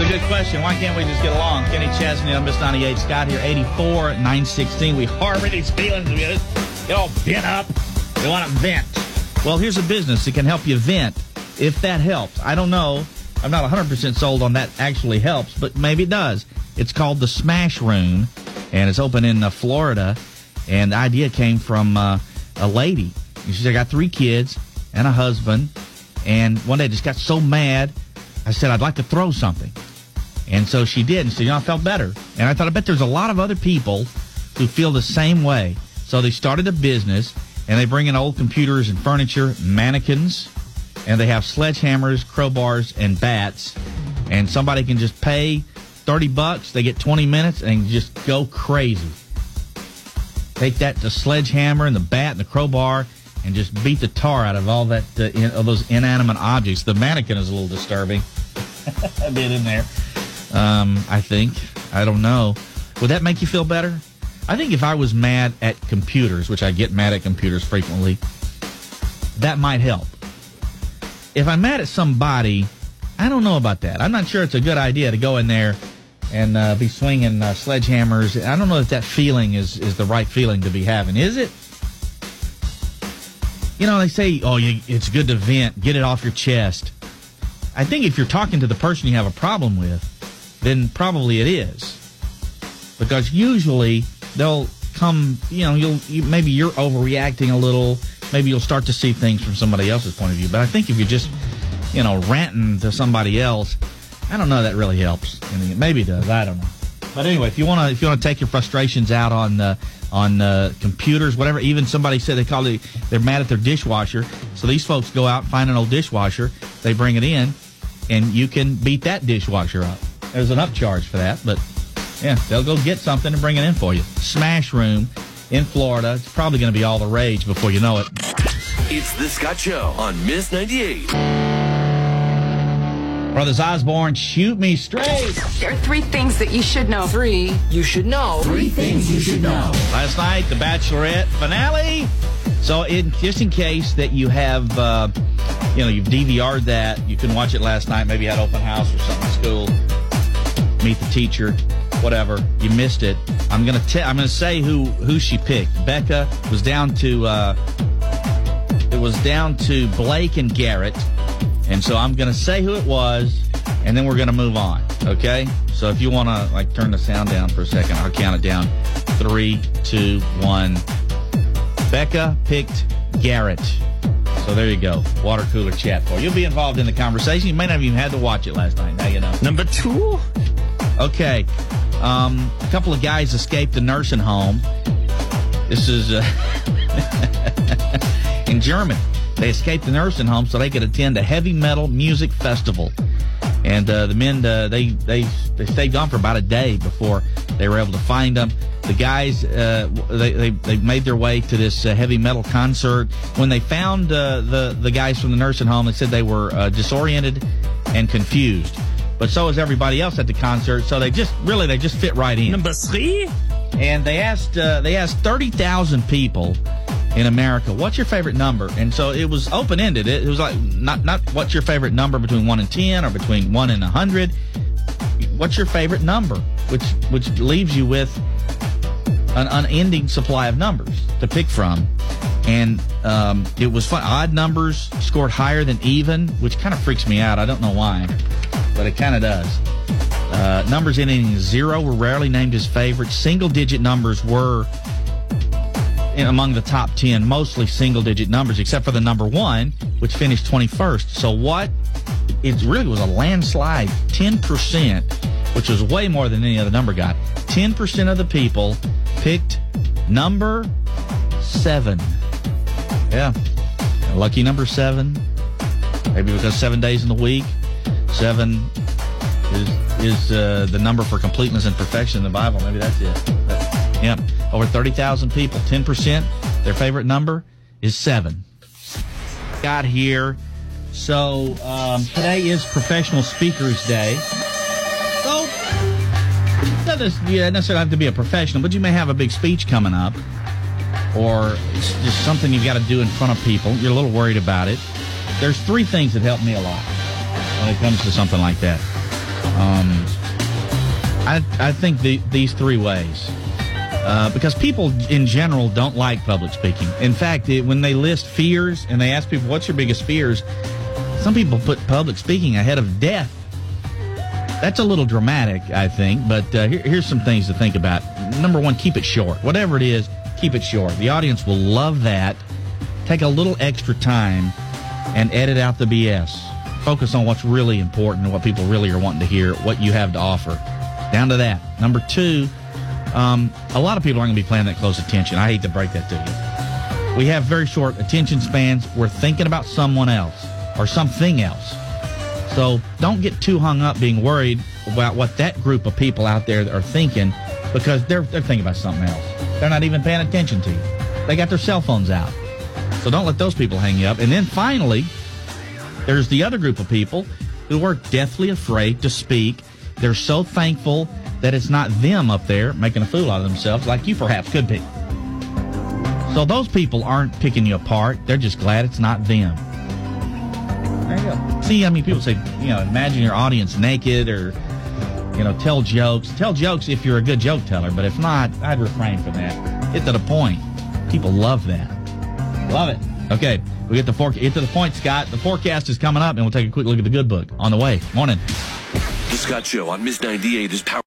It's a good question. Why can't we just get along? Kenny Chesney, I'm Miss 98. Scott here, 84, 916. We harbor these feelings. We get all bent up. We want to vent. Well, here's a business that can help you vent if that helps. I don't know. I'm not 100% sold on that actually helps, but maybe it does. It's called the Smash Room, and it's open in uh, Florida. And the idea came from uh, a lady. She said, I got three kids and a husband. And one day I just got so mad, I said, I'd like to throw something. And so she did. And so, you know, I felt better. And I thought, I bet there's a lot of other people who feel the same way. So they started a business and they bring in old computers and furniture, mannequins, and they have sledgehammers, crowbars, and bats. And somebody can just pay 30 bucks, they get 20 minutes, and just go crazy. Take that, the sledgehammer and the bat and the crowbar, and just beat the tar out of all that, uh, in, of those inanimate objects. The mannequin is a little disturbing. a bit in there. Um, I think. I don't know. Would that make you feel better? I think if I was mad at computers, which I get mad at computers frequently, that might help. If I'm mad at somebody, I don't know about that. I'm not sure it's a good idea to go in there and uh, be swinging uh, sledgehammers. I don't know if that feeling is, is the right feeling to be having. Is it? You know, they say, oh, you, it's good to vent, get it off your chest. I think if you're talking to the person you have a problem with, then probably it is. Because usually they'll come, you know, you'll you, maybe you're overreacting a little. Maybe you'll start to see things from somebody else's point of view. But I think if you're just, you know, ranting to somebody else, I don't know that really helps. I mean, maybe it does. I don't know. But anyway, if you want to, if you want to take your frustrations out on uh, on uh, computers, whatever. Even somebody said they call it, they're mad at their dishwasher. So these folks go out find an old dishwasher, they bring it in, and you can beat that dishwasher up. There's an upcharge for that, but yeah, they'll go get something and bring it in for you. Smash Room in Florida. It's probably going to be all the rage before you know it. It's the Scott Show on Miss 98. Brothers Osborne, shoot me straight. There are three things that you should know. Three. You should know. Three things you should know. Last night, the Bachelorette finale. So, in, just in case that you have, uh, you know, you've DVR'd that, you can watch it last night. Maybe you had open house or something at school. Meet the teacher, whatever. You missed it. I'm gonna tell. I'm gonna say who who she picked. Becca was down to. Uh, it was down to Blake and Garrett, and so I'm gonna say who it was, and then we're gonna move on. Okay. So if you wanna like turn the sound down for a second, I'll count it down. Three, two, one. Becca picked Garrett. So there you go. Water cooler chat for you. You'll be involved in the conversation. You may not have even had to watch it last night. Now you know. Number two. Okay. Um, a couple of guys escaped the nursing home. This is uh, in Germany. They escaped the nursing home so they could attend a heavy metal music festival. And uh, the men, uh, they they they stayed gone for about a day before they were able to find them. The guys, uh, they, they they made their way to this uh, heavy metal concert. When they found uh, the the guys from the nursing home, they said they were disoriented and confused. But so is everybody else at the concert. So they just really they just fit right in. Number three. And they asked uh, they asked thirty thousand people in America, what's your favorite number? And so it was open ended. It, it was like not not what's your favorite number between one and ten or between one and a hundred. What's your favorite number? Which which leaves you with an unending supply of numbers to pick from. And um, it was fun. Odd numbers scored higher than even, which kind of freaks me out. I don't know why, but it kind of does. Uh, numbers ending in zero were rarely named as favorites. Single digit numbers were among the top 10, mostly single digit numbers, except for the number one, which finished 21st. So what? It really was a landslide. 10%, which was way more than any other number got. 10% of the people picked number seven. Yeah. Lucky number seven. Maybe because seven days in the week. Seven is is uh, the number for completeness and perfection in the Bible. Maybe that's it. But, yeah. Over 30,000 people, 10%. Their favorite number is seven. Got here. So um, today is Professional Speakers Day. So doesn't yeah, necessarily have to be a professional, but you may have a big speech coming up or just something you've got to do in front of people. You're a little worried about it. There's three things that help me a lot when it comes to something like that. Um, I I think the, these three ways. Uh, because people in general don't like public speaking. In fact, it, when they list fears and they ask people, "What's your biggest fears?" Some people put public speaking ahead of death. That's a little dramatic, I think, but uh, here, here's some things to think about. Number one, keep it short. Whatever it is, keep it short. The audience will love that. Take a little extra time and edit out the BS. Focus on what's really important and what people really are wanting to hear, what you have to offer. Down to that. Number two, um, a lot of people aren't going to be paying that close attention. I hate to break that to you. We have very short attention spans. We're thinking about someone else or something else. So don't get too hung up being worried about what that group of people out there are thinking because they're, they're thinking about something else. They're not even paying attention to you. They got their cell phones out. So don't let those people hang you up. And then finally, there's the other group of people who are deathly afraid to speak. They're so thankful that it's not them up there making a fool out of themselves like you perhaps could be. So those people aren't picking you apart. They're just glad it's not them. There you go. See, I mean, people say, you know, imagine your audience naked or, you know, tell jokes. Tell jokes if you're a good joke teller, but if not, I'd refrain from that. Get to the point. People love that. Love it. Okay, we get the for- get to the point, Scott. The forecast is coming up, and we'll take a quick look at the good book on the way. Morning. The Scott Show on Miss 98 is powered.